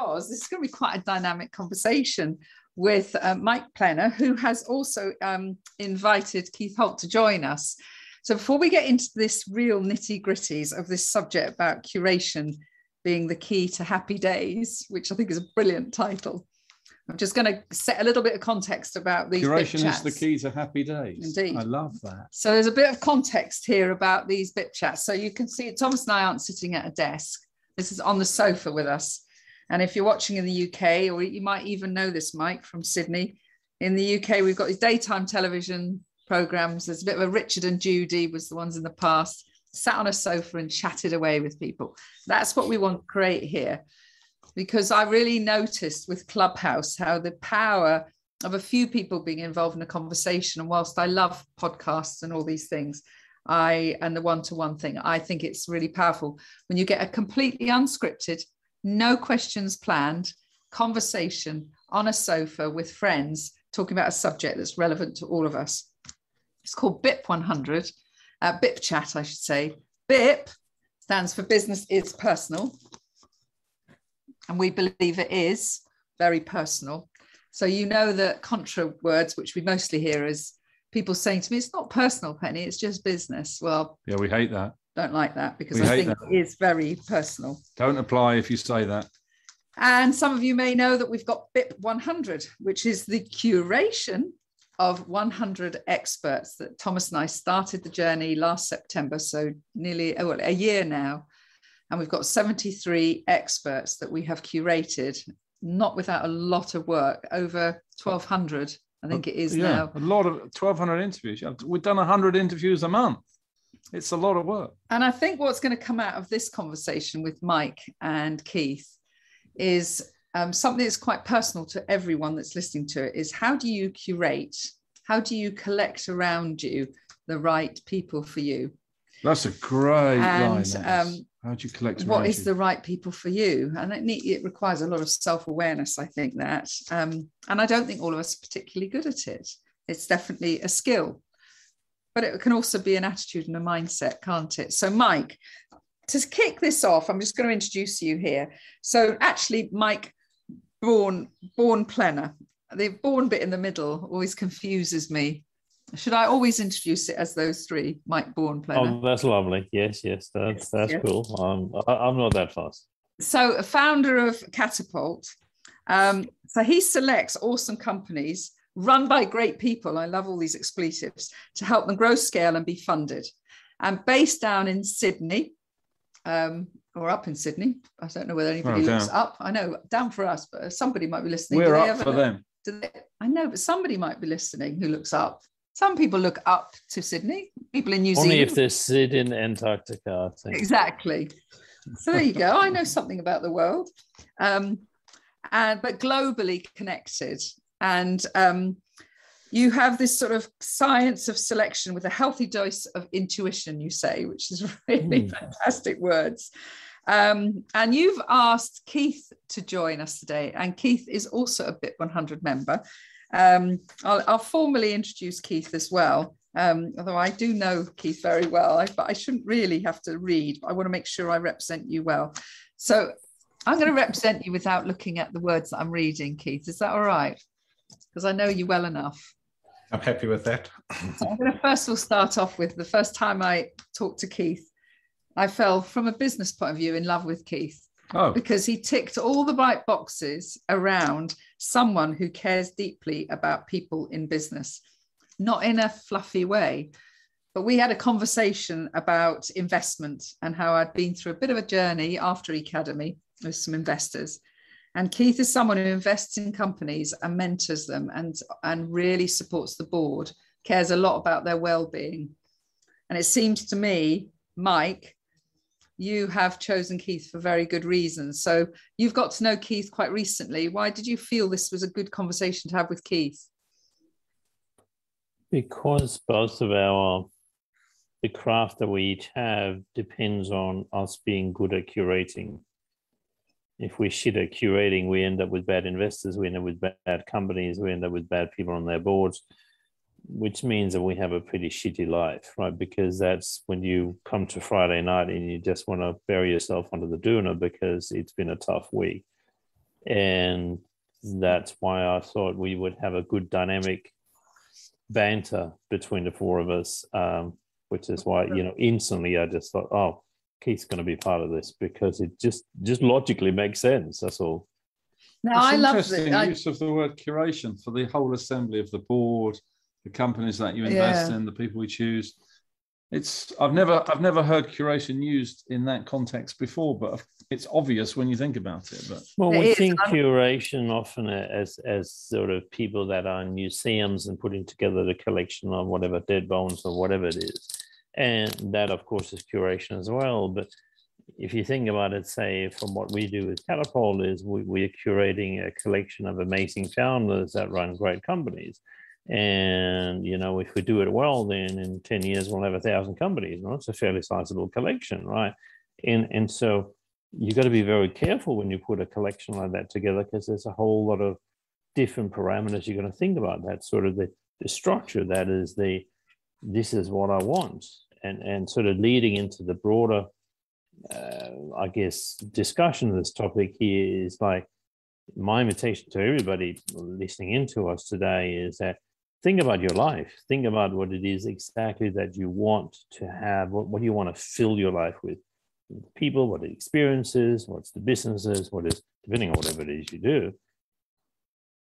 because this is going to be quite a dynamic conversation with uh, Mike Plener, who has also um, invited Keith Holdt to join us. So before we get into this real nitty gritties of this subject about curation being the key to happy days, which I think is a brilliant title, I'm just going to set a little bit of context about these. Curation is the key to happy days. Indeed. I love that. So there's a bit of context here about these bip chats. So you can see Thomas and I aren't sitting at a desk. This is on the sofa with us. And if you're watching in the UK, or you might even know this, Mike, from Sydney, in the UK, we've got these daytime television programs. There's a bit of a Richard and Judy was the ones in the past, sat on a sofa and chatted away with people. That's what we want to create here because I really noticed with Clubhouse how the power of a few people being involved in a conversation. And whilst I love podcasts and all these things, I and the one-to-one thing, I think it's really powerful when you get a completely unscripted, no questions planned conversation on a sofa with friends talking about a subject that's relevant to all of us. It's called BIP 100, uh, BIP chat, I should say. BIP stands for business is personal and we believe it is very personal. So you know that contra words, which we mostly hear is people saying to me, "It's not personal, Penny. It's just business." Well, yeah, we hate that. Don't like that because We I think that. it is very personal. Don't apply if you say that. And some of you may know that we've got BIP 100, which is the curation of 100 experts that Thomas and I started the journey last September, so nearly oh, well, a year now. And we've got 73 experts that we have curated, not without a lot of work, over 1,200, I think it is yeah, now. a lot of 1,200 interviews. We've done 100 interviews a month. It's a lot of work. And I think what's going to come out of this conversation with Mike and Keith is um, something that's quite personal to everyone that's listening to it is how do you curate? How do you collect around you the right people for you? That's a great And, line. um, How do you collect What is you? the right people for you and it, need, it requires a lot of self-awareness i think that um, and i don't think all of us are particularly good at it it's definitely a skill but it can also be an attitude and a mindset can't it so mike to kick this off i'm just going to introduce you here so actually mike Boorn Boorn Plener the Boorn bit in the middle always confuses me should i always introduce it as those three mike Boorn Plener? Oh, that's lovely. Yes, yes, that's that's Yes. cool. Um, I, I'm not that fast. so a founder of catapult um, so he selects awesome companies run by great people i love all these expletives to help them grow scale and be funded and based down in sydney um, or up in sydney i don't know whether anybody Oh, looks up i know down for us but somebody might be listening We're Do up ever for them. do they, i know but somebody might be listening who looks up some people look up to sydney people in new Only zealand if they sit in Antarctica. I think. Exactly. So there you go. I know something about the world, um, and but globally connected. And um, you have this sort of science of selection with a healthy dose of intuition. You say, which is really Hmm. fantastic words. Um, and you've asked Keith to join us today, and Keith is also a BIP 100 member. Um, I'll, I'll formally introduce Keith as well, um, although I do know Keith very well, I, but I shouldn't really have to read. I want to make sure I represent you well. So I'm going to represent you without looking at the words that I'm reading, Keith. Is that all right? Because I know you well enough. I'm happy with that. So I'm going to first of all start off with the first time I talked to Keith. I fell from a business point of view in love with Keith Oh, because he ticked all the right boxes around someone who cares deeply about people in business, not in a fluffy way. But we had a conversation about investment and how I'd been through a bit of a journey after Academy with some investors. And Keith is someone who invests in companies and mentors them and, and really supports the board, cares a lot about their well-being. And it seems to me, Mike, you have chosen Keith for very good reasons. So you've got to know Keith quite recently. Why did you feel this was a good conversation to have with Keith? Because both of our the craft that we each have depends on us being good at curating. If we shit at curating, we end up with bad investors, we end up with bad companies, we end up with bad people on their boards, which means that we have a pretty shitty life, right? Because that's when you come to Friday night and you just want to bury yourself under the doona because it's been a tough week. and that's why I thought we would have a good dynamic banter between the four of us, um, which is why you know instantly I just thought, oh, Keith's going to be part of this because it just just logically makes sense. That's all. Now It's I love interesting the I, use of the word curation for the whole assembly of the board, the companies that you invest Yeah. in, the people we choose. It's I've never I've never heard curation used in that context before, but it's obvious when you think about it. But Well, we is, think I'm- curation often as as sort of people that are in museums and putting together the collection of whatever dead bones or whatever it is, and that of course is curation as well. But if you think about it, say from what we do with Catapult is we, we're curating a collection of amazing founders that run great companies. And you know, if we do it well, then in 10 years we'll have a thousand companies. No? It's a fairly sizable collection, right? And and so you've got to be very careful when you put a collection like that together because there's a whole lot of different parameters you're going to think about. That sort of the, the structure that is the this is what I want, and and sort of leading into the broader, uh, I guess, discussion of this topic here is like my invitation to everybody listening into us today is that think about your life. Think about what it is exactly that you want to have what, what do you want to fill your life with. People, what the experiences, what's the businesses, what is depending on whatever it is you do,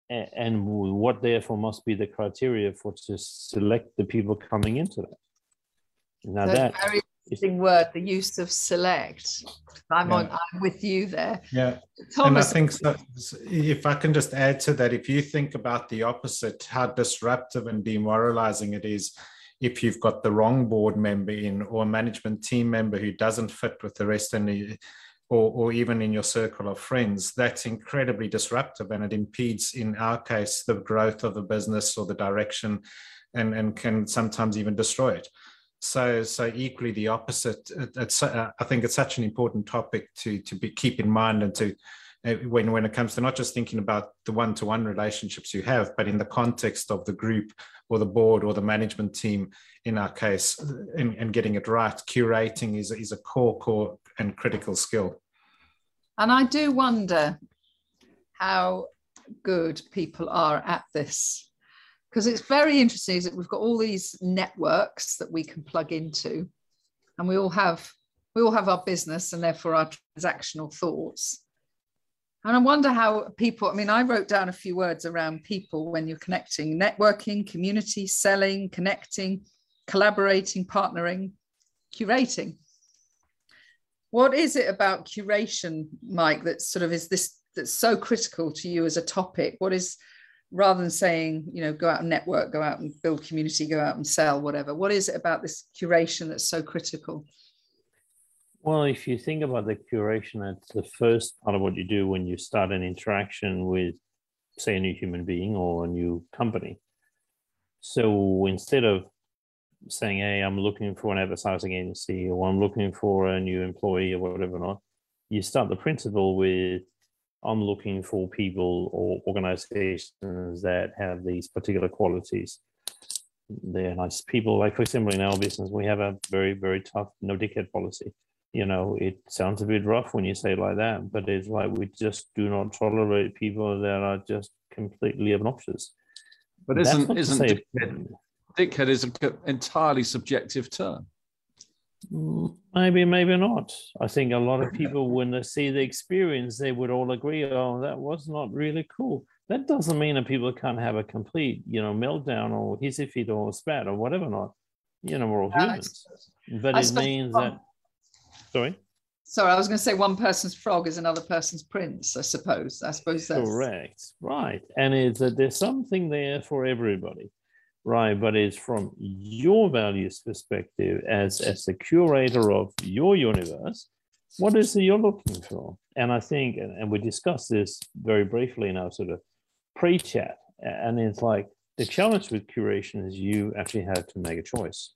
and, and what therefore must be the criteria for to select the people coming into that. Now that's that a very interesting word, the use of select. I'm on I'm with you there. Yeah. Thomas, and I think so, if I can just add to that, if you think about the opposite, how disruptive and demoralizing it is if you've got the wrong board member in or a management team member who doesn't fit with the rest and the, or, or even in your circle of friends, that's incredibly disruptive and it impedes, in our case, the growth of the business or the direction and, and can sometimes even destroy it. So, so equally the opposite. It, it's, uh, I think it's such an important topic to to be, keep in mind and to uh, when when it comes to not just thinking about the one-to-one relationships you have, but in the context of the group or the board or the management team. In our case, and, in getting it right, curating is is a core core and critical skill. and I do wonder how good people are at this because it's very interesting is that we've got all these networks that we can plug into and we all have we all have our business and therefore our transactional thoughts. And i wonder how people i mean i wrote down a few words around people when you're connecting networking community selling connecting collaborating partnering curating. What is it about curation mike that sort of is this that's so critical to you as a topic? What is rather than saying, you know, go out and network, go out and build community, go out and sell, whatever. What is it about this curation that's so critical? Well, if you think about the curation, that's the first part of what you do when you start an interaction with, say, a new human being or a new company. So instead of saying, hey, I'm looking for an advertising agency or I'm looking for a new employee or whatever not, you start the principle with, I'm looking for people or organizations that have these particular qualities. They're nice people. Like, for example, in our business, we have a very, very tough no dickhead policy. You know, it sounds a bit rough when you say it like that, but it's like we just do not tolerate people that are just completely obnoxious. but isn't isn't dickhead, dickhead is an entirely subjective term. Maybe, maybe not. I think a lot of people, when they see the experience, they would all agree, oh, that was not really cool. That doesn't mean that people can't have a complete, you know, meltdown or hissy fit or spat or whatever not. You know, we're all I humans. But I it suppose- means that, sorry? Sorry, I was going to say one person's frog is another person's prince, I suppose. I suppose that's Correct. Right. And it's that there's something there for everybody. Right. But it's from your values perspective as, as the curator of your universe, what is it you're looking for? And I think, and, we discussed this very briefly in our sort of pre-chat. And it's like the challenge with curation is you actually have to make a choice.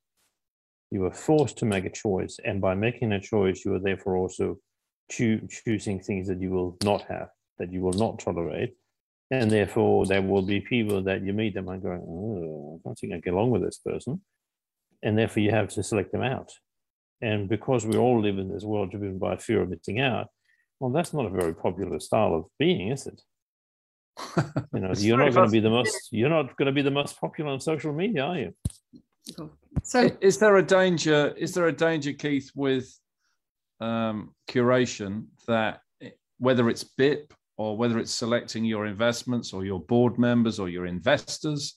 You are forced to make a choice. And by making a choice, you are therefore also choo- choosing things that you will not have, that you will not tolerate. And therefore, there will be people that you meet them and going, oh, I don't think I get along with this person. And therefore, you have to select them out. And because we all live in this world driven by fear of missing out, Well, that's not a very popular style of being, is it? You know, you're not going to be the most. You're not going to be the most popular on social media, are you? So is there a danger? Is there a danger, Keith, with um, curation that whether it's BIP or whether it's selecting your investments or your board members or your investors,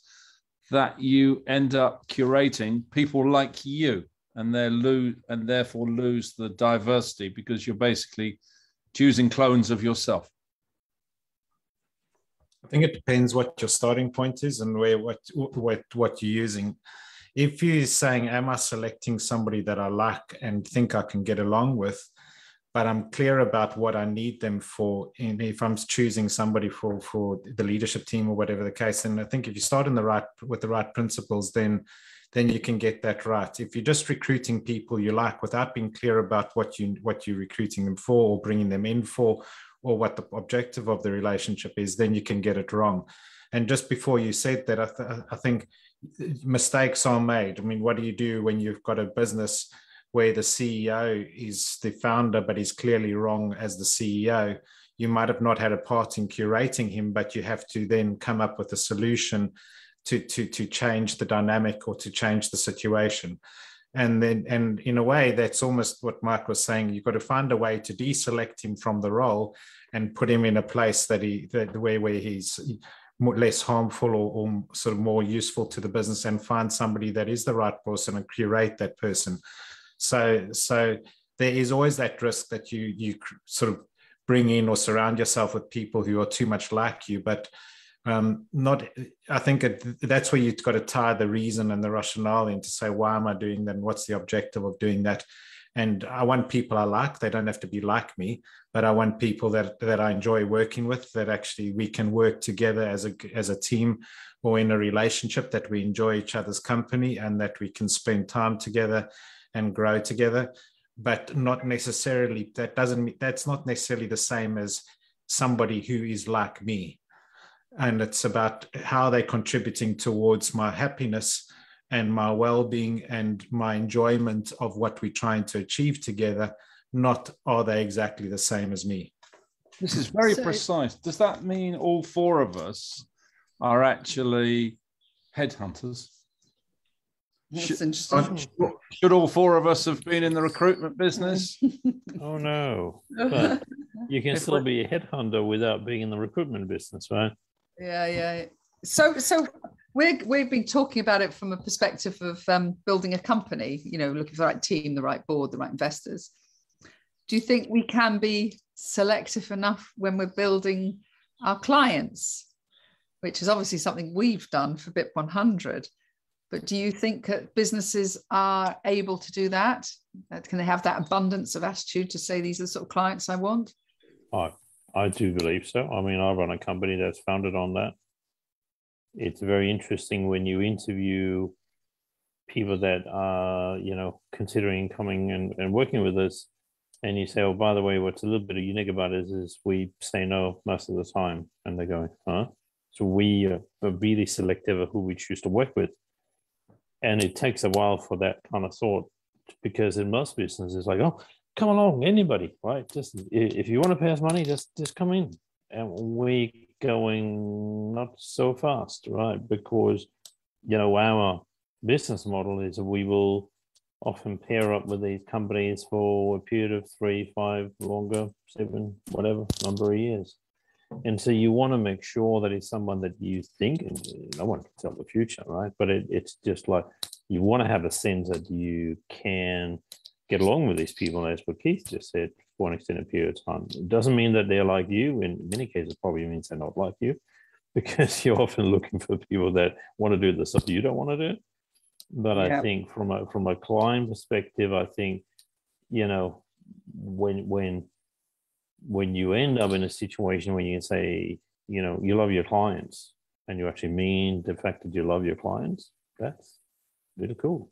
that you end up curating people like you and they lose and therefore lose the diversity because you're basically choosing clones of yourself. I think it depends what your starting point is and where what what what you're using. If you're saying, "Am I selecting somebody that I like and think I can get along with?" But I'm clear about what I need them for. And if I'm choosing somebody for for the leadership team or whatever the case, and I think if you start in the right with the right principles, then then you can get that right. If you're just recruiting people you like without being clear about what you what you're recruiting them for or bringing them in for, or what the objective of the relationship is, then you can get it wrong. And just before you said that, I, th- I think mistakes are made. I mean, what do you do when you've got a business? Where the CEO is the founder, but he's clearly wrong as the CEO. You might have not had a part in curating him, but you have to then come up with a solution to, to, to change the dynamic or to change the situation. And then, and in a way, that's almost what Mike was saying. You've got to find a way to deselect him from the role and put him in a place that he, that where, where he's more, less harmful or, or, sort of more useful to the business and find somebody that is the right person and curate that person so so there is always that risk that you you sort of bring in or surround yourself with people who are too much like you, but um, not. I think it, that's where you've got to tie the reason and the rationale in to say why am I doing that? And what's the objective of doing that? And I want people I like. They don't have to be like me, but I want people that that I enjoy working with. That actually we can work together as a as a team or in a relationship that we enjoy each other's company and that we can spend time together and grow together but not necessarily that doesn't mean that's not necessarily the same as somebody who is like me. And it's about how they're contributing towards my happiness and my well-being and my enjoyment of what we're trying to achieve together not are they exactly the same as me. This is very so, precise. Does that mean all four of us are actually headhunters that's interesting. Should, should all four of us have been in the recruitment business? oh no! But you can still be a headhunter without being in the recruitment business, right? Yeah, yeah. So, so we we've been talking about it from a perspective of um, building a company. You know, looking for the right team, the right board, the right investors. Do you think we can be selective enough when we're building our clients? Which is obviously something we've done for BIP 100 but do you think that businesses are able to do that? Uh, can they have that abundance of attitude to say these are the sort of clients I want? I I do believe so. I mean, I run a company that's founded on that. It's very interesting when you interview people that are, you know, considering coming and, and working with us, and you say, "Oh, by the way, what's a little bit unique about it is, is we say no most of the time," and they're going, "Huh?" So we uh, are really selective of who we choose to work with and it takes a while for that kind of thought because in most businesses like oh come along anybody right? Just if you want to pay us money just just come in. And we're going not so fast right? Because you know our business model is we will often pair up with these companies for a period of three five longer seven whatever number of years and so you want to make sure that it's someone that you think, and no one can tell the future, right? But it, it's just like you want to have a sense that you can get along with these people, as what Keith just said, for an extended period of time. It doesn't mean that they're like you. In many cases, probably means they're not like you, because you're often looking for people that want to do the stuff you don't want to do. But yeah. I think from a from a client perspective, I think you know when when when you end up in a situation where you can say, you know, you love your clients and you actually mean the fact that you love your clients, that's really cool.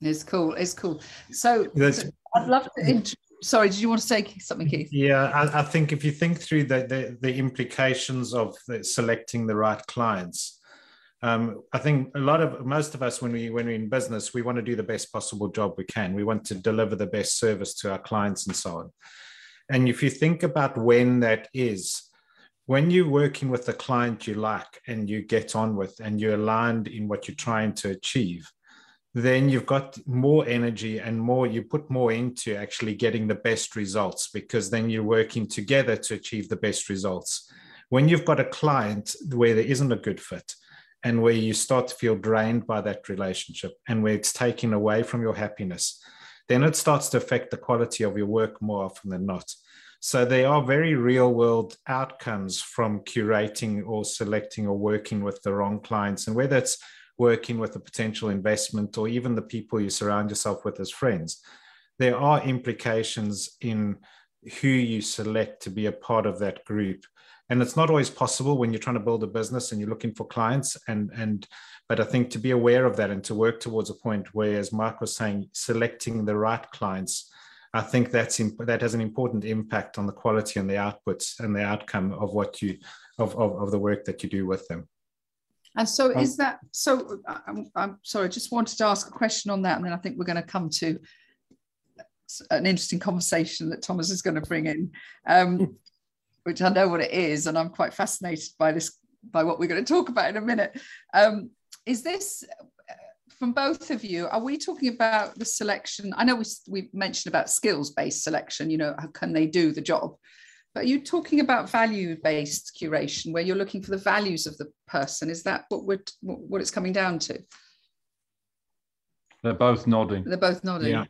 It's cool. It's cool. So, so I'd love to. Int- Sorry, did you want to say something, Keith? Yeah, I, I think if you think through the, the, the implications of the selecting the right clients, um, I think a lot of most of us when we when we're in business, we want to do the best possible job we can. We want to deliver the best service to our clients and so on And if you think about when that is, when you're working with a client you like and you get on with and you're aligned in what you're trying to achieve, then you've got more energy and more you put more into actually getting the best results because then you're working together to achieve the best results. When you've got a client where there isn't a good fit and where you start to feel drained by that relationship and where it's taken away from your happiness then it starts to affect the quality of your work more often than not so there are very real world outcomes from curating or selecting or working with the wrong clients and whether it's working with a potential investment or even the people you surround yourself with as friends, there are implications in who you select to be a part of that group. And it's not always possible when you're trying to build a business and you're looking for clients. And, and but I think to be aware of that and to work towards a point where, as Mark was saying, selecting the right clients, I think that's in, that has an important impact on the quality and the outputs and the outcome of what you of, of, of the work that you do with them. And so, um, is that so? I'm, I'm, sorry, I just wanted to ask a question on that, and then I think we're going to come to an interesting conversation that Thomas is going to bring in, um, which I know what it is, and I'm quite fascinated by this, by what we're going to talk about in a minute. Um, is this from both of you? Are we talking about the selection? I know we we mentioned about skills based selection. You know, how can they do the job? But are you talking about value-based curation, where you're looking for the values of the person? Is that what we're, what it's coming down to? They're both nodding. They're both nodding. Yeah.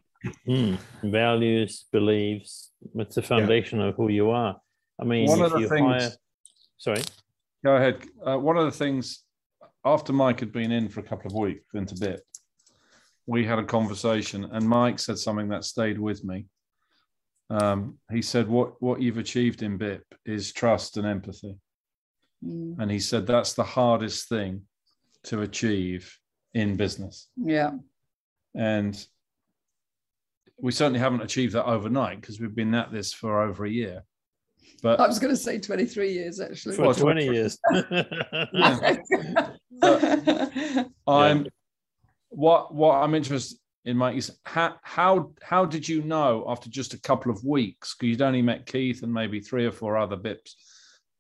Mm. Values, beliefs. It's the foundation yeah. of who you are. I mean, one of the things. Hire... Sorry. Go ahead. Uh, one of the things after Mike had been in for a couple of weeks into BIP, we had a conversation, and Mike said something that stayed with me. Um, he said, "What what you've achieved in BIP is trust and empathy," mm. and he said that's the hardest thing to achieve in business. Yeah, and we certainly haven't achieved that overnight because we've been at this for over a year. But I was going to say 23 years actually. For 20 years. I'm what what I'm interested in Mike is how how how did you know after just a couple of weeks because you'd only met Keith and maybe three or four other bips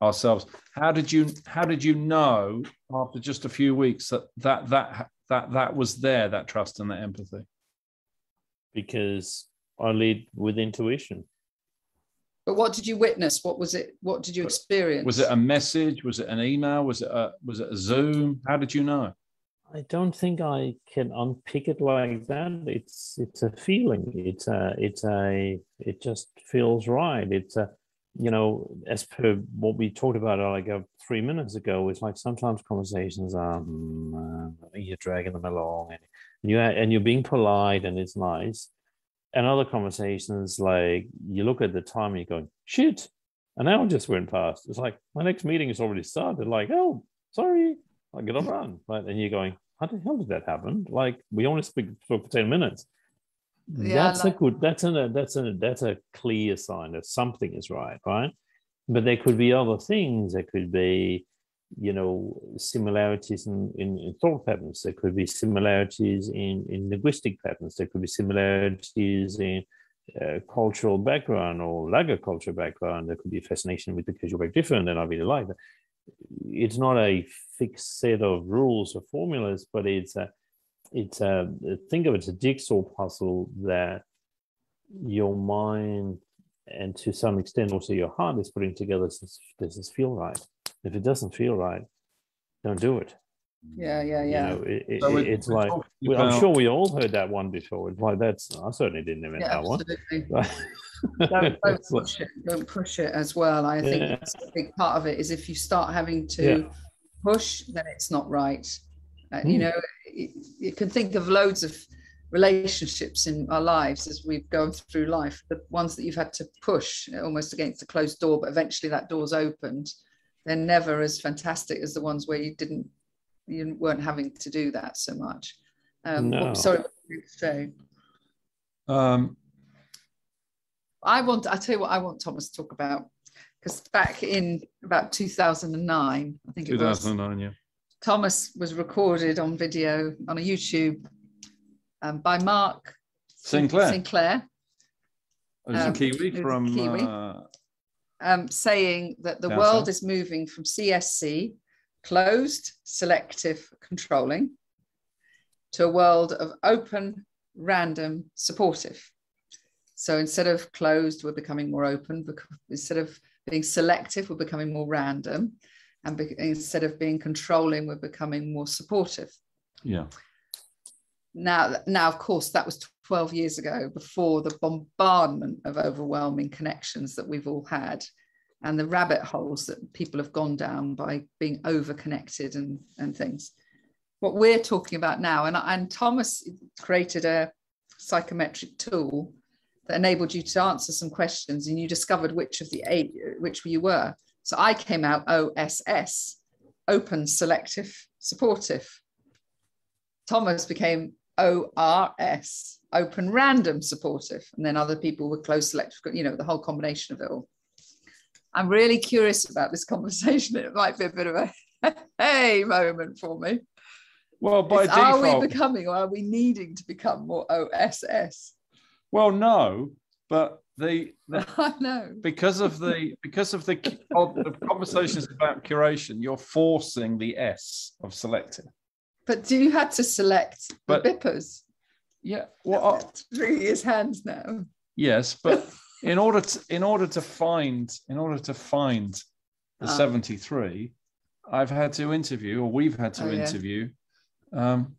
ourselves how did you how did you know after just a few weeks that that that that that was there that trust and that empathy because I lead with intuition but what did you witness what was it what did you experience was it a message was it an email was it a was it a zoom how did you know I don't think I can unpick it like that. It's it's a feeling. It's a it's a it just feels right. It's a you know as per what we talked about uh, like uh, three minutes ago. It's like sometimes conversations are mm, uh, you're dragging them along and you and you're being polite and it's nice. And other conversations like you look at the time and you're going shit, an hour just went past. It's like my next meeting has already started. Like oh sorry I get on run. Right. And you're going, how the hell did that happen? Like we only speak for 10 minutes. Yeah, that's like- a good, that's a, that's a, that's a clear sign that something is right. Right. But there could be other things. There could be, you know, similarities in, in, in thought patterns. There could be similarities in, in linguistic patterns. There could be similarities in uh, cultural background or lack of cultural background. There could be fascination with because you're very different and I really like it's not a fixed set of rules or formulas, but it's a it's a think of it as a jigsaw puzzle that your mind and to some extent also your heart is putting together. Does, does this feel right? If it doesn't feel right, don't do it. Yeah, yeah, yeah. You know, it, it, so it's like well, I'm sure we all heard that one before. It's like that's I certainly didn't invent yeah, that absolutely. one. don't, don't push it. Don't push it as well. I think yeah. a big part of it is if you start having to yeah. push, then it's not right. Uh, mm. You hmm. know, you, you can think of loads of relationships in our lives as we've gone through life. The ones that you've had to push almost against a closed door, but eventually that door's opened. They're never as fantastic as the ones where you didn't, you weren't having to do that so much. Um, no. Sorry, what say? Um, I want, I tell you what, I want Thomas to talk about because back in about 2009, I think 2009, yeah. Thomas was recorded on video on a YouTube um, by Mark Sinclair. Sinclair. There's Um, a Kiwi a from Kiwi. Uh, um, saying that the Down world is moving from CSC, closed, selective, controlling, to a world of open, random, supportive. So instead of closed, we're becoming more open. Instead of being selective, we're becoming more random. And be- instead of being controlling, we're becoming more supportive. yeah. Now, now, of course, that was 12 years ago before the bombardment of overwhelming connections that we've all had and the rabbit holes that people have gone down by being over connected and, and things. What we're talking about now, and, and Thomas created a psychometric tool that enabled you to answer some questions and you discovered which of the eight, which you were. So I came out OSS, open, selective, supportive. Thomas became ORS, open, random, supportive. And then other people were close, selective, you know, the whole combination of it all. I'm really curious about this conversation. It might be a bit of a hey moment for me. Well, by It's, are we becoming or are we needing to become more OSS? well, no, but the, the I know. because of the because of the, of the conversations about curation, you're forcing the S of selective. But do you had to select But- the bippers? Yeah. Well, I- Three his hands now. yes, but in order to in order to find in order to find the Ah. 73, I've had to interview, or we've had to Oh, yeah. interview, um,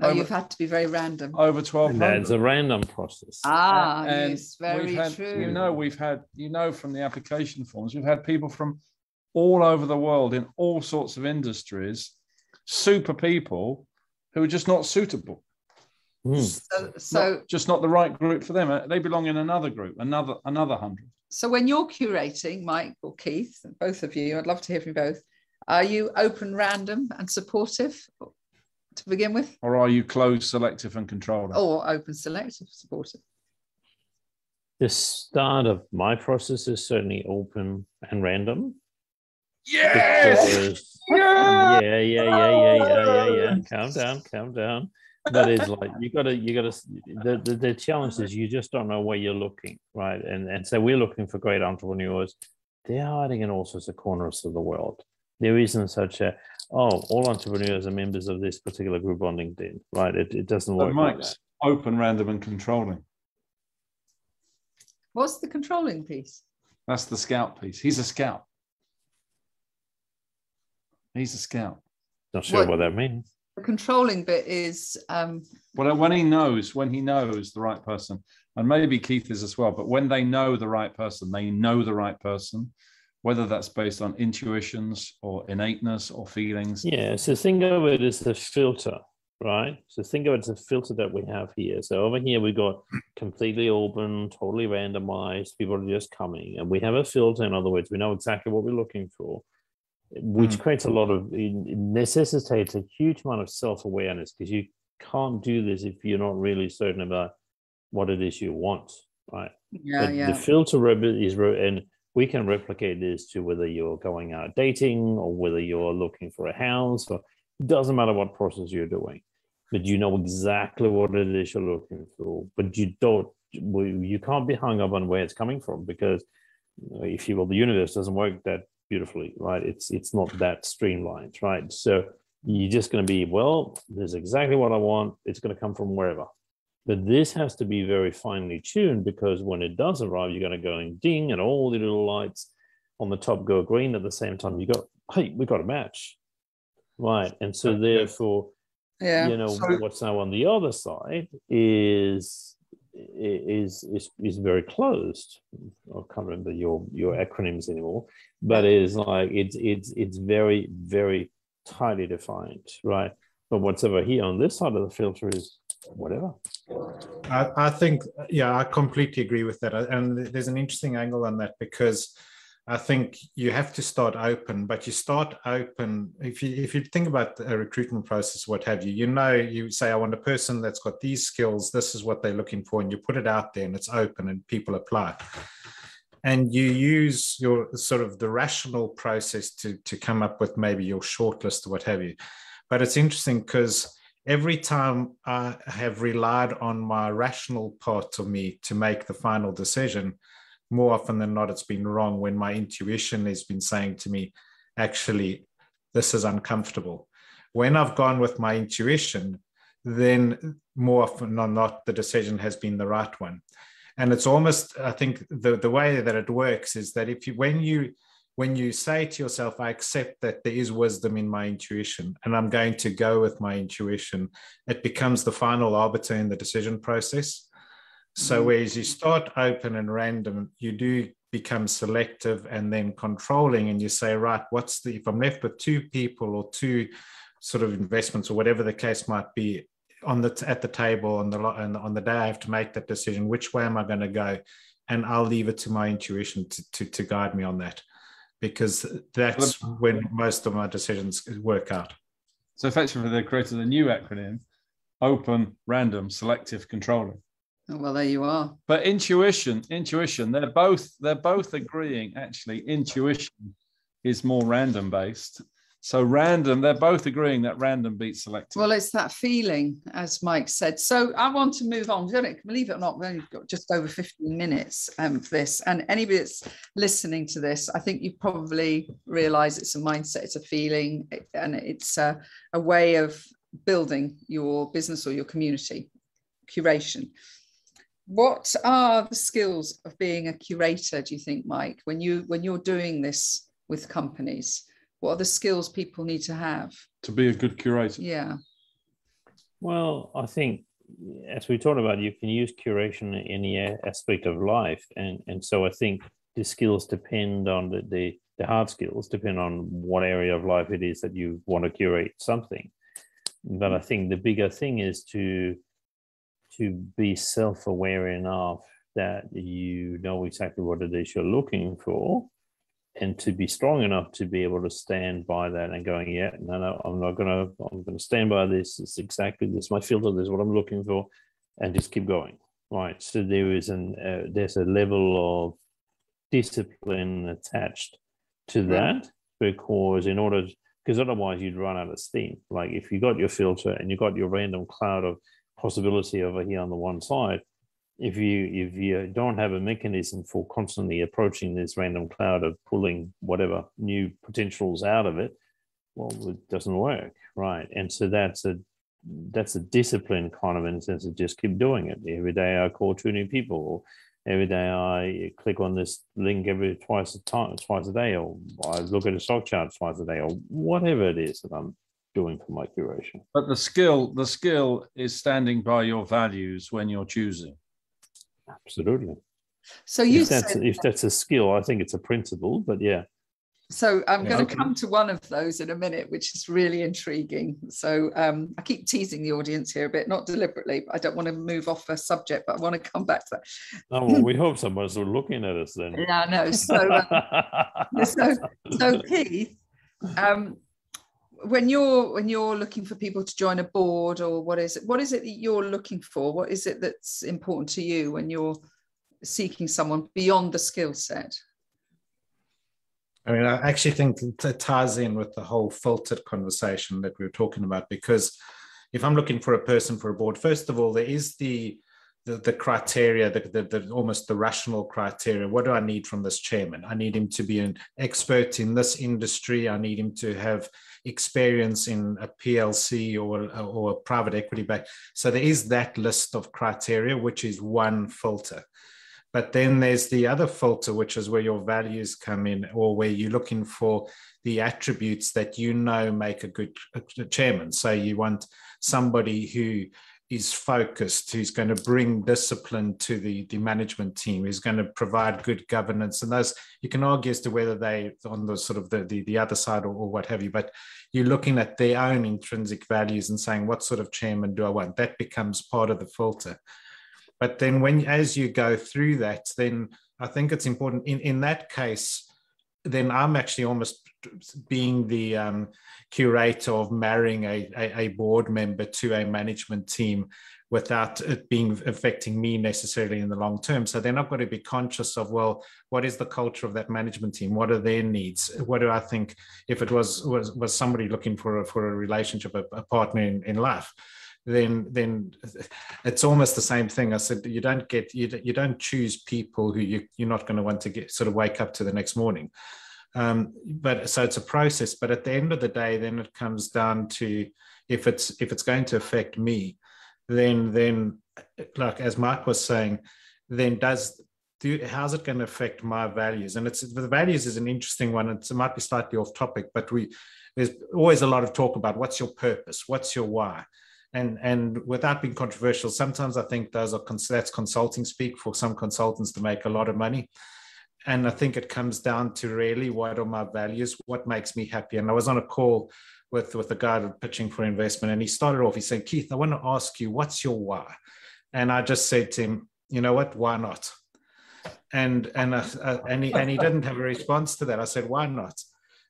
Oh, Over- you've had to be very random. over And 1,200. that's a random process. Ah, and yes, very we've had, true. You know, we've had, you know, from the application forms, we've had people from all over the world in all sorts of industries, super people who are just not suitable. Hmm. so, so, Not- just not the right group for them. Uh, They belong in another group, another another hundred. so when you're curating, Mike or Keith, both of you, I'd love to hear from you both. Are you open, random, and supportive to begin with, Or are you closed, selective, and controlling? or open, selective, supportive? The start of my process is certainly open and random. because- Yeah! yeah, yeah, yeah, yeah, yeah, yeah, yeah. Calm down, calm down. But it's like you gotta, you gotta. The, the the challenge is you just don't know where you're looking, right? And and so we're looking for great entrepreneurs. They're hiding in all sorts of corners of the world. There isn't such a oh, all entrepreneurs are members of this particular group on LinkedIn, right? It, it doesn't work like that. open, random, and controlling. What's the controlling piece? That's the scout piece. He's a scout. He's a scout. Not sure What- what that means. The controlling bit is um, Well, when he knows, when he knows the right person, and maybe Keith is as well, but when they know the right person, they know the right person, whether that's based on intuitions or innateness or feelings. Yeah, so think of it as a filter, right? So think of it as a filter that we have here. So over here we've got completely open, totally randomized, people are just coming. And we have a filter, in other words, we know exactly what we're looking for, which Mm. creates a lot of necessitates a huge amount of self-awareness because you can't do this if you're not really certain about what it is you want, right? yeah, But yeah. The filter is, and we can replicate this to whether you're going out dating or whether you're looking for a house, or it doesn't matter what process you're doing, but you know exactly what it is you're looking for. But you don't, you can't be hung up on where it's coming from because, if you will, the universe doesn't work that beautifully, right? It's it's not that streamlined, right? So you're just going to be, well, this is exactly what I want. It's going to come from wherever. But this has to be very finely tuned because when it does arrive, you're going to go and ding, and all the little lights on the top go green at the same time. You got, hey, we got a match, right? And so therefore, yeah. you know, So- what's now on the other side is is is is very closed. I can't remember your your acronyms anymore, but it's like it's it's it's very very tightly defined, right? But what's over here on this side of the filter is whatever. I, I think, yeah, I completely agree with that. And there's an interesting angle on that because I think you have to start open, but you start open. If you if you think about a recruitment process, what have you, you know, you say, I want a person that's got these skills. This is what they're looking for, and you put it out there, and it's open, and people apply. And you use your sort of the rational process to to come up with maybe your shortlist or what have you. But it's interesting because every time I have relied on my rational part of me to make the final decision, more often than not, it's been wrong when my intuition has been saying to me, actually, this is uncomfortable. When I've gone with my intuition, then more often than not, the decision has been the right one. And it's almost, I think, the, the way that it works is that if you, when you, when you say to yourself, I accept that there is wisdom in my intuition and I'm going to go with my intuition, it becomes the final arbiter in the decision process. So, mm. whereas you start open and random, you do become selective and then controlling, and you say, right, what's the, if I'm left with two people or two sort of investments or whatever the case might be on the at the table on the on the day I have to make that decision, which way am I going to go? And I'll leave it to my intuition to, to, to guide me on that because that's when most of my decisions work out. So effectively, they created a new acronym: Open, Random, Selective Controlling. Oh, well, there you are. But intuition, intuition, they're both they're both agreeing. Actually, intuition is more random based, so random, they're both agreeing that random beats selective. Well, it's that feeling, as Mike said. So I want to move on. Believe it or not, we've only got just over 15 minutes um, for this. And anybody that's listening to this, I think you probably realize it's a mindset, it's a feeling, and it's a, a way of building your business or your community, curation. What are the skills of being a curator, do you think, Mike, when you when you're doing this with companies? what are the skills people need to have? To be a good curator. Yeah. Well i think as we talked about you can use curation in any aspect of life and and so i think the skills depend on the, the the hard skills depend on what area of life it is that you want to curate something. But i think the bigger thing is to to be self-aware enough that you know exactly what it is you're looking for and to be strong enough to be able to stand by that and going, yeah, no, no, I'm not gonna, I'm gonna stand by this. It's exactly this. My filter. This is what I'm looking for, and just keep going. Right. So there is an uh, there's a level of discipline attached to that because in order because otherwise you'd run out of steam. Like if you got your filter and you got your random cloud of possibility over here on the one side, if you if you don't have a mechanism for constantly approaching this random cloud of pulling whatever new potentials out of it well it doesn't work right? And so that's a that's a discipline kind of in the sense of just keep doing it. Every day i call two new people every day i click on this link every twice a time twice a day or i look at a stock chart twice a day or whatever it is that i'm doing for my curation but the skill the skill is standing by your values when you're choosing Absolutely. So you if that's, if that's a skill, I think it's a principle, but yeah. So I'm going to come to one of those in a minute, which is really intriguing. So um, I keep teasing the audience here a bit, not deliberately, but I don't want to move off a subject, but I want to come back to that. Oh, well, we hope someone's looking at us then. Yeah, no. So, um, so, so Keith, um, when you're when you're looking for people to join a board or what is it what is it that you're looking for what is it that's important to you when you're seeking someone beyond the skill set i mean i actually think it ties in with the whole filtered conversation that we were talking about because if i'm looking for a person for a board first of all there is the the, the criteria, the, the, the, almost the rational criteria. What do I need from this chairman? I need him to be an expert in this industry. I need him to have experience in a PLC or, or a private equity bank. So there is that list of criteria, which is one filter. But then there's the other filter, which is where your values come in, or where you're looking for the attributes that you know make a good chairman. So you want somebody who is focused, who's going to bring discipline to the, the management team, who's going to provide good governance. And those you can argue as to whether they on the sort of the, the, the other side or, or, what have you, but you're looking at their own intrinsic values and saying, what sort of chairman do I want? That becomes part of the filter. But then when as you go through that, then I think it's important in, in that case, then I'm actually almost being the um, curator of marrying a, a, a, board member to a management team without it being affecting me necessarily in the long term. So then I've got to be conscious of, well, what is the culture of that management team? What are their needs? What do I think if it was was, was somebody looking for a, for a relationship, a, a partner in, in life? then then it's almost the same thing. I said you don't get you, you don't choose people who you, you're not going to want to get sort of wake up to the next morning. Um, but so it's a process. But at the end of the day, then it comes down to if it's if it's going to affect me, then then like as Mark was saying, then does do how's it going to affect my values? And it's the values is an interesting one. It's, it might be slightly off topic, but we there's always a lot of talk about what's your purpose, what's your why. And, and without being controversial, sometimes I think those are that's consulting speak for some consultants to make a lot of money and I think it comes down to really what are my values, what makes me happy. And I was on a call with with a guy pitching for investment, and he started off. He said, "Keith, I want to ask you, what's your why?" And I just said to him, "You know what? Why not?" And and uh, and he and he didn't have a response to that. I said, "Why not?"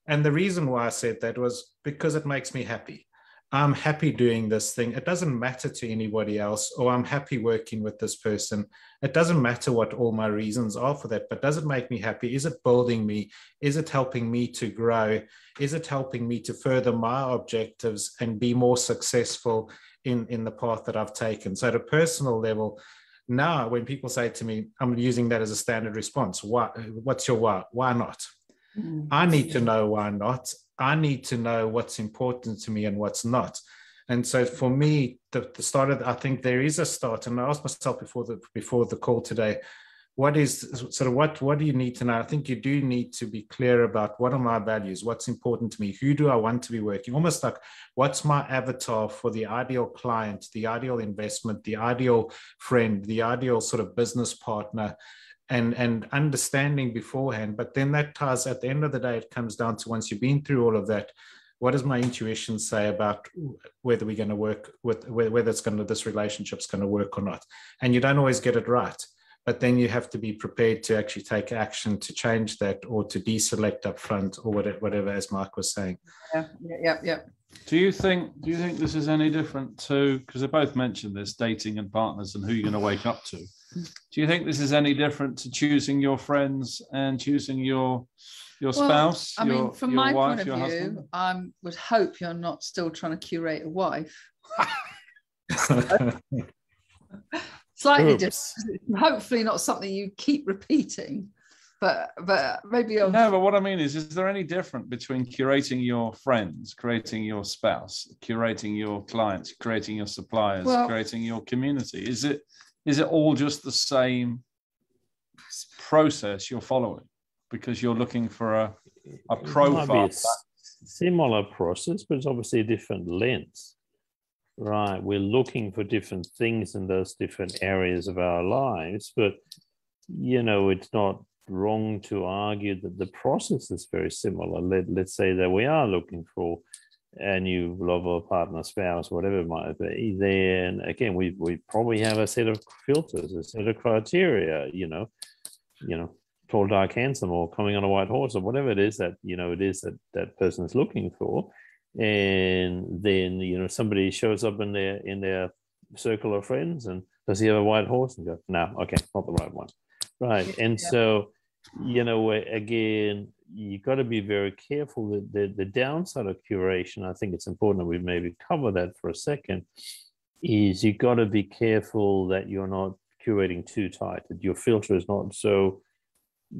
And the reason why I said that was because it makes me happy. I'm happy doing this thing. It doesn't matter to anybody else, or I'm happy working with this person. It doesn't matter what all my reasons are for that, but does it make me happy? Is it building me? Is it helping me to grow? Is it helping me to further my objectives and be more successful in, in the path that I've taken? So, at a personal level, now when people say to me, I'm using that as a standard response. Why, what's your why? Why not? Mm-hmm. I need to know why not. I need to know what's important to me and what's not. And so for me, the, the start of, I think there is a start. And I asked myself before the before the call today, what is sort of what what do you need to know? I think you do need to be clear about what are my values, what's important to me, who do I want to be working? Almost like what's my avatar for the ideal client, the ideal investment, the ideal friend, the ideal sort of business partner and and understanding beforehand but then that ties at the end of the day it comes down to once you've been through all of that what does my intuition say about whether we're going to work with whether it's going to this relationship's going to work or not? And you don't always get it right but then you have to be prepared to actually take action to change that or to deselect up front or whatever, whatever as mark was saying. Yeah yeah yeah do you think do you think this is any different to because they both mentioned this dating and partners and who you're going to wake up to do you think this is any different to choosing your friends and choosing your your spouse? I your, mean, from my wife, point of view, I um, would hope you're not still trying to curate a wife. Slightly different. Hopefully, not something you keep repeating. But but maybe I'll... no. But what I mean is, is there any different between curating your friends, creating your spouse, curating your clients, creating your suppliers, well, creating your community? Is it is it all just the same process you're following because you're looking for a, a profile? A similar process, but it's obviously a different lens. Right. We're looking for different things in those different areas of our lives, but you know, it's not wrong to argue that the process is very similar. Let, let's say that we are looking for a new lover, partner, spouse, whatever it might be, then again, we, we probably have a set of filters, a set of criteria, you know, you know, tall, dark, handsome, or coming on a white horse, or whatever it is that, you know, it is that that person is looking for. And then, you know, somebody shows up in their in their circle of friends and does he have a white horse? And go, no, okay, not the right one. Right. And yeah. so, you know, again, you got to be very careful. That the, the downside of curation, I think it's important that we maybe cover that for a second, is you've got to be careful that you're not curating too tight, that your filter is not so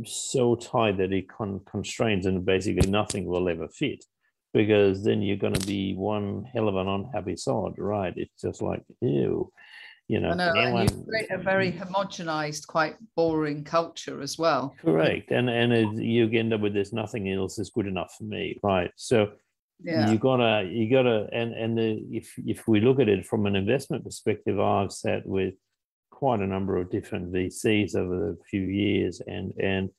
so tight that it con- constrains and basically nothing will ever fit. Because then you're going to be one hell of an unhappy sod, right? It's just like, ew you know, know anyone, you create a very mm-hmm. homogenized, quite boring culture as well. Correct, and and it, you end up with this nothing else is good enough for me, right? So yeah. you gotta you gotta and and the, if if we look at it from an investment perspective, I've sat with quite a number of different VCs over the few years, and and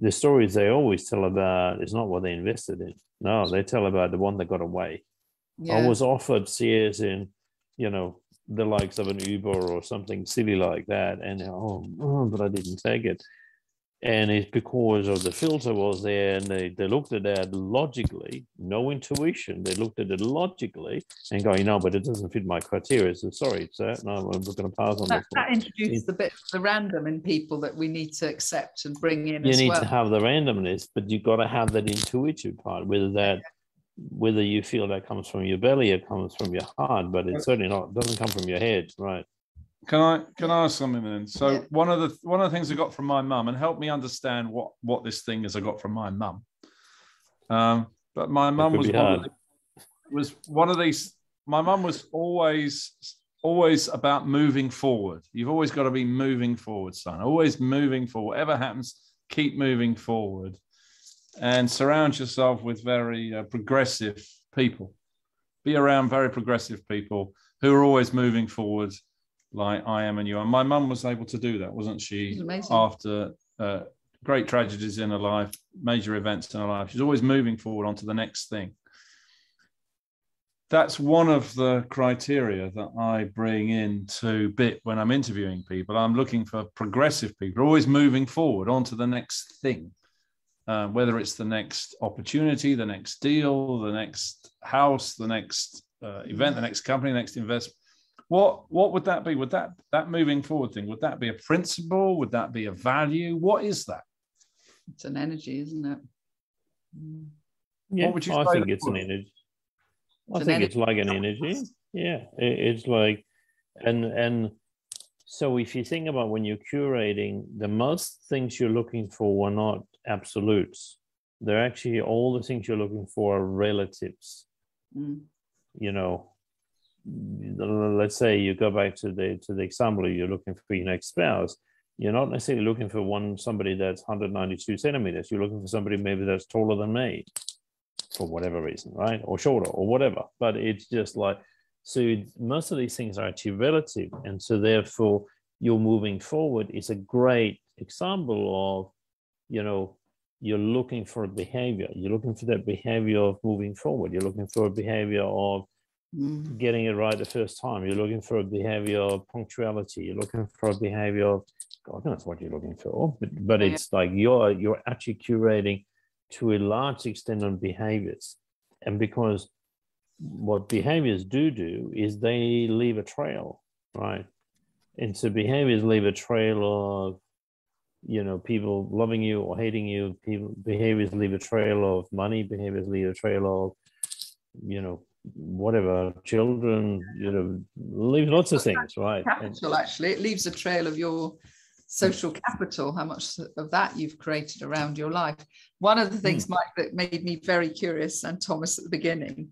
the stories they always tell about is not what they invested in. No, they tell about the one that got away. Yeah. I was offered shares in, you know, the likes of an Uber or something silly like that, and oh, oh, but I didn't take it. and it's because of the filter was there and they, they looked at that logically no intuition they looked at it logically and going no but it doesn't fit my criteria so sorry sir no i'm going to pass on that, this that introduces the bit the random in people that we need to accept and bring in you need well. to have the randomness but you've got to have that intuitive part whether that whether you feel that comes from your belly or comes from your heart but it certainly not doesn't come from your head right can I can I ask something then? So Yeah. one of the one of the things I got from my mum, and help me understand what what this thing is I got from my mum. Um, but my mum was one, of the- was one of these. My mum was always always about moving forward. You've always got to be moving forward, son. Always moving forward. Whatever happens, keep moving forward, and surround yourself with very uh, progressive people. Be around very progressive people who are always moving forward like I am and you are. My mum was able to do that, wasn't she? After uh, great tragedies in her life, major events in her life, she's always moving forward onto the next thing. That's one of the criteria that I bring into BIP when I'm interviewing people. I'm looking for progressive people, always moving forward onto the next thing, uh, whether it's the next opportunity, the next deal, the next house, the next uh, event, the next company, the next investment what what would that be would that that moving forward thing would that be a principle would that be a value what is that it's an energy isn't it. Yeah, would you I think that it's an was? energy. I It's an think energy. it's like an energy. Yeah, it's like, and and so if you think about when you're curating, the most things you're looking for were not absolutes. They're actually all the things you're looking for are relatives. Mm. You know, let's say you go back to the to the example you're looking for your next spouse. You're not necessarily looking for one somebody that's 192 centimeters. You're looking for somebody maybe that's taller than me, for whatever reason, right? Or shorter, or whatever. But it's just like so. Most of these things are actually relative, and so therefore, you're moving forward is a great example of, you know, you're looking for a behavior. You're looking for that behavior of moving forward. You're looking for a behavior of Mm. getting it right the first time. You're looking for a behavior of punctuality. You're looking for a behavior of God knows what you're looking for, but, but Yeah. it's like you're you're actually curating to a large extent on behaviors, and because what behaviors do do is they leave a trail, right? And so behaviors leave a trail of you know people loving you or hating you. People behaviors leave a trail of money. Behaviors leave a trail of you know whatever children you know leave lots of things right capital actually it leaves a trail of your social capital how much of that you've created around your life one of the things mike that made me very curious and thomas at the beginning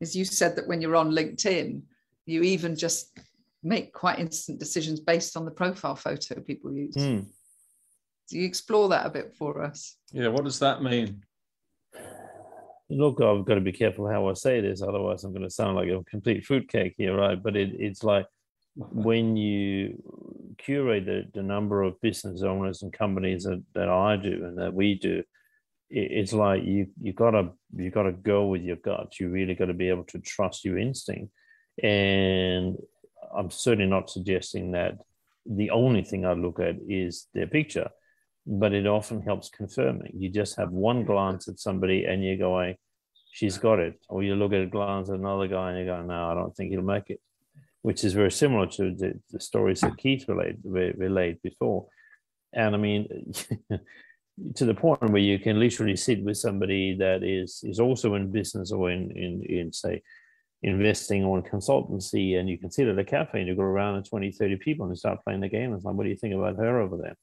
is you said that when you're on linkedin you even just make quite instant decisions based on the profile photo people use Hmm. Do you explore that a bit for us yeah what does that mean look, I've got to be careful how I say this, otherwise I'm going to sound like a complete fruitcake here, right? But it, it's like when you curate the, the number of business owners and companies that, that I do and that we do, it, it's like you you gotta you gotta go with your gut. You really got to be able to trust your instinct. And I'm certainly not suggesting that the only thing I look at is their picture but it often helps confirming. You just have one glance at somebody and you're going, she's got it. Or you look at a glance at another guy and you go, no, I don't think he'll make it, which is very similar to the, the stories that Keith relayed, re- relayed before. And I mean, to the point where you can literally sit with somebody that is is also in business or in, in, in say, investing or in consultancy, and you can sit at a cafe and you go around and 20, 30 people and start playing the game. And it's like, what do you think about her over there?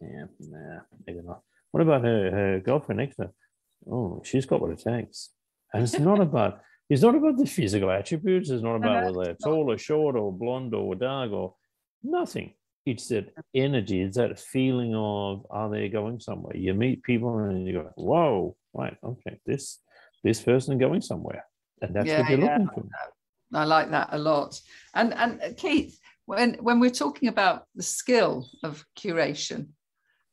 Yeah, nah, maybe not. What about her, her girlfriend next to? Oh, she's got what it takes. And it's not about it's not about the physical attributes. It's not about no, whether they're tall or short or blonde or dark or nothing. It's that energy, it's that feeling of are they going somewhere? You meet people and you go, Whoa, right, okay, this this person going somewhere. And that's Yeah, what you're yeah. looking for. I like that a lot. And and uh, Keith, when when we're talking about the skill of curation,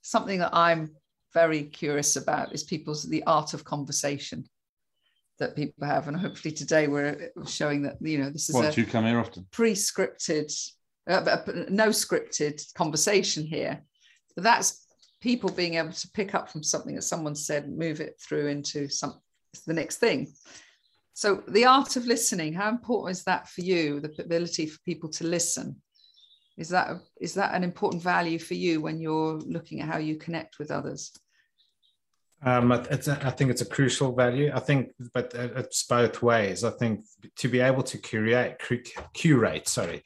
something that I'm very curious about is people's the art of conversation that people have, and hopefully today we're showing that you know this is what a you come here often pre-scripted, uh, no scripted conversation here. But that's people being able to pick up from something that someone said, move it through into some the next thing. So the art of listening, how important is that for you? The ability for people to listen. Is that is that an important value for you when you're looking at how you connect with others? Um, it's a, I think it's a crucial value. I think, but it's both ways. I think to be able to curate, curate, sorry,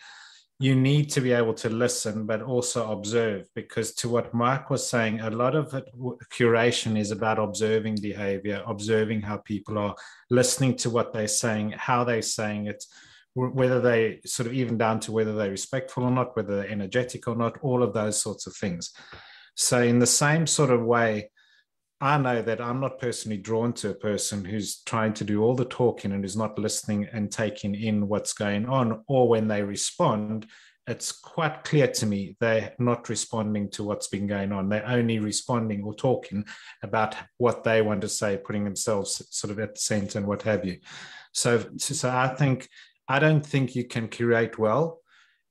you need to be able to listen, but also observe. Because to what Mark was saying, a lot of it, curation is about observing behavior, observing how people are listening to what they're saying, how they're saying it, whether they sort of even down to whether they're respectful or not, whether they're energetic or not, all of those sorts of things. So, in the same sort of way, I know that I'm not personally drawn to a person who's trying to do all the talking and is not listening and taking in what's going on, or when they respond, it's quite clear to me they're not responding to what's been going on. They're only responding or talking about what they want to say, putting themselves sort of at the center and what have you. So, so I think I don't think you can curate well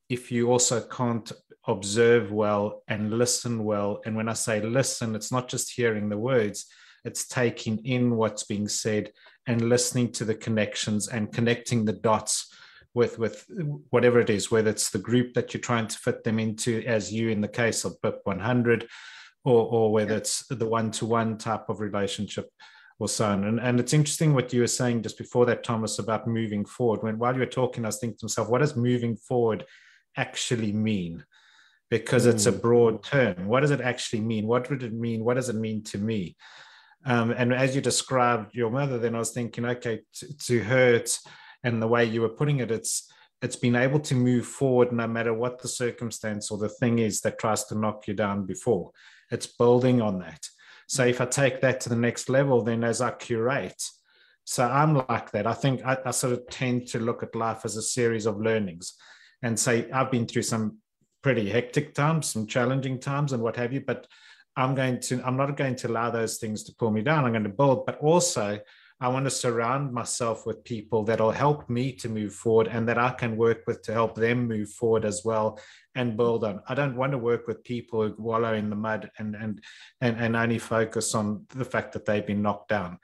if you also can't observe well and listen well. And when I say listen, it's not just hearing the words, it's taking in what's being said and listening to the connections and connecting the dots with with whatever it is, whether it's the group that you're trying to fit them into, as you in the case of BIP 100, or, or whether it's the one-to-one type of relationship or so on. And, and it's interesting what you were saying just before that, Thomas, about moving forward. When while you were talking, I was thinking to myself, what does moving forward actually mean? because it's a mm. broad term. What does it actually mean? What would it mean? What does it mean to me? Um, and as you described your mother, then I was thinking, okay, to, to her, and the way you were putting it, it's it's been able to move forward no matter what the circumstance or the thing is that tries to knock you down before. It's building on that. So if I take that to the next level, then as I curate, so I'm like that. I think I, I sort of tend to look at life as a series of learnings and say, I've been through some pretty hectic times, some challenging times, and what have you. But I'm going to, I'm not going to allow those things to pull me down. I'm going to build, but also I want to surround myself with people that'll help me to move forward and that I can work with to help them move forward as well and build on. I don't want to work with people who wallow in the mud and and and, and only focus on the fact that they've been knocked down.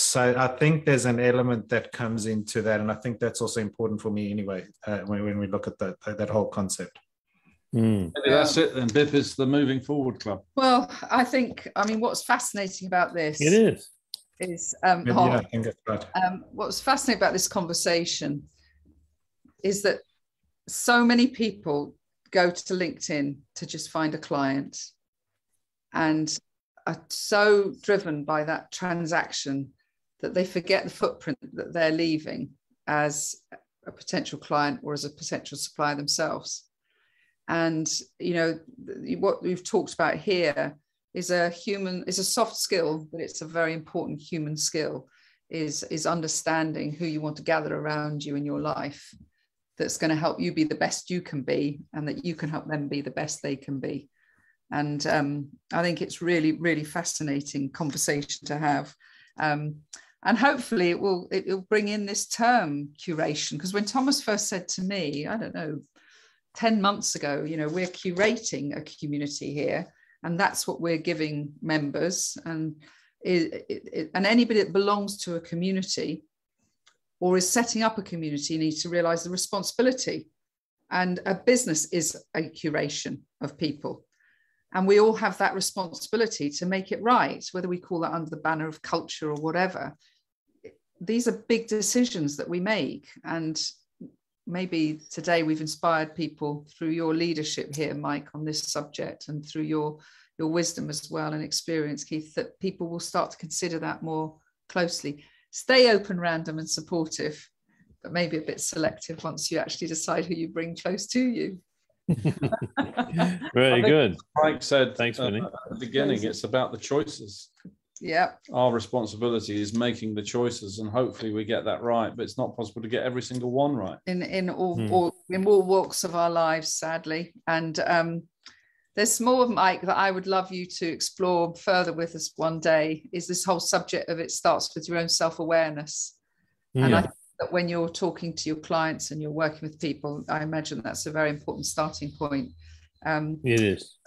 So I think there's an element that comes into that, and I think that's also important for me anyway uh, when, when we look at that that whole concept. Mm. Maybe that's it then. BIP is the moving forward club. Well, I think, I mean, what's fascinating about this it is is um, yeah, I think that's right. Um, what's fascinating about this conversation is that so many people go to LinkedIn to just find a client and are so driven by that transaction that they forget the footprint that they're leaving as a potential client or as a potential supplier themselves. And you know what we've talked about here is a human is a soft skill, but it's a very important human skill. Is is understanding who you want to gather around you in your life that's going to help you be the best you can be and that you can help them be the best they can be and um, i think it's really really fascinating conversation to have um, and hopefully it will it will bring in this term curation because when thomas first said to me i don't know 10 months ago, you know, we're curating a community here, and that's what we're giving members. And it, it, and anybody that belongs to a community or is setting up a community needs to realize the responsibility. And a business is a curation of people. And we all have that responsibility to make it right, whether we call that under the banner of culture or whatever. These are big decisions that we make. And maybe today we've inspired people through your leadership here, Mike, on this subject and through your your wisdom as well and experience, Keith, that people will start to consider that more closely. Stay open, random, and supportive, but maybe a bit selective once you actually decide who you bring close to you. Very good. Mike said Thanks, uh, at the beginning, it's about the choices yeah our responsibility is making the choices and hopefully we get that right but it's not possible to get every single one right in in all, hmm. all in all walks of our lives sadly and um there's more mike that i would love you to explore further with us one day is this whole subject of it starts with your own self-awareness yeah. and i think that when you're talking to your clients and you're working with people i imagine that's a very important starting point um, it is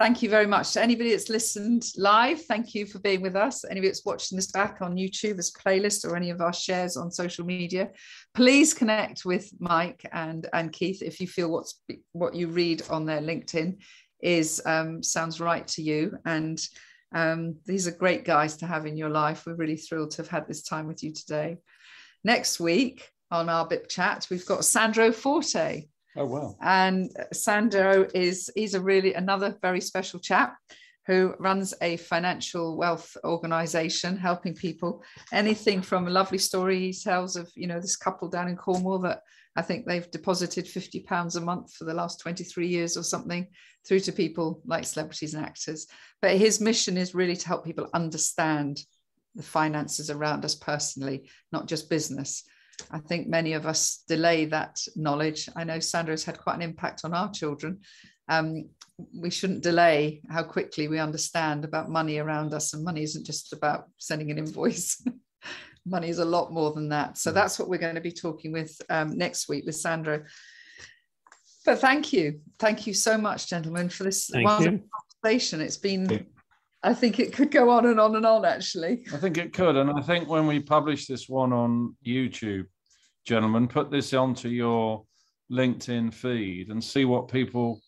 Thank you very much. To anybody that's listened live, thank you for being with us. Anybody that's watching this back on YouTube as playlist or any of our shares on social media, please connect with Mike and, and Keith if you feel what's what you read on their LinkedIn is um, sounds right to you. And um, these are great guys to have in your life. We're really thrilled to have had this time with you today. Next week on our BIP chat, we've got Sandro Forte. Oh wow! And Sandro is he's a really another very special chap who runs a financial wealth organization helping people anything from a lovely story he tells of you know this couple down in cornwall that i think they've deposited 50 pounds a month for the last 23 years or something through to people like celebrities and actors but his mission is really to help people understand the finances around us personally not just business I think many of us delay that knowledge. I know Sandro's had quite an impact on our children. Um, we shouldn't delay how quickly we understand about money around us, and money isn't just about sending an invoice. money is a lot more than that. So that's what we're going to be talking with um, next week with Sandro. But thank you, thank you so much, gentlemen, for this Thank wonderful you. conversation. It's been. I think it could go on and on and on, actually. I think it could. And I think when we publish this one on YouTube, gentlemen, put this onto your LinkedIn feed and see what people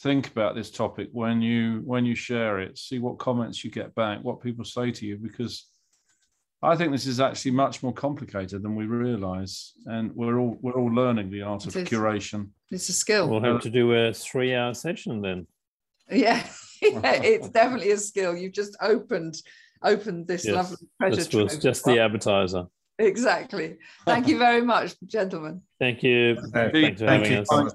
think about this topic when you when you share it. See what comments you get back, what people say to you, because I think this is actually much more complicated than we realise, and we're all we're all learning the art of It is. curation. It's a skill. We'll have uh, to do a three-hour session then. Yeah, yeah, it's definitely a skill. You've just opened opened this Yes, lovely treasure This was trove. just the appetizer. exactly. Thank you very much, gentlemen. Thank you. Okay. Thanks for Thank having you. us. Thomas.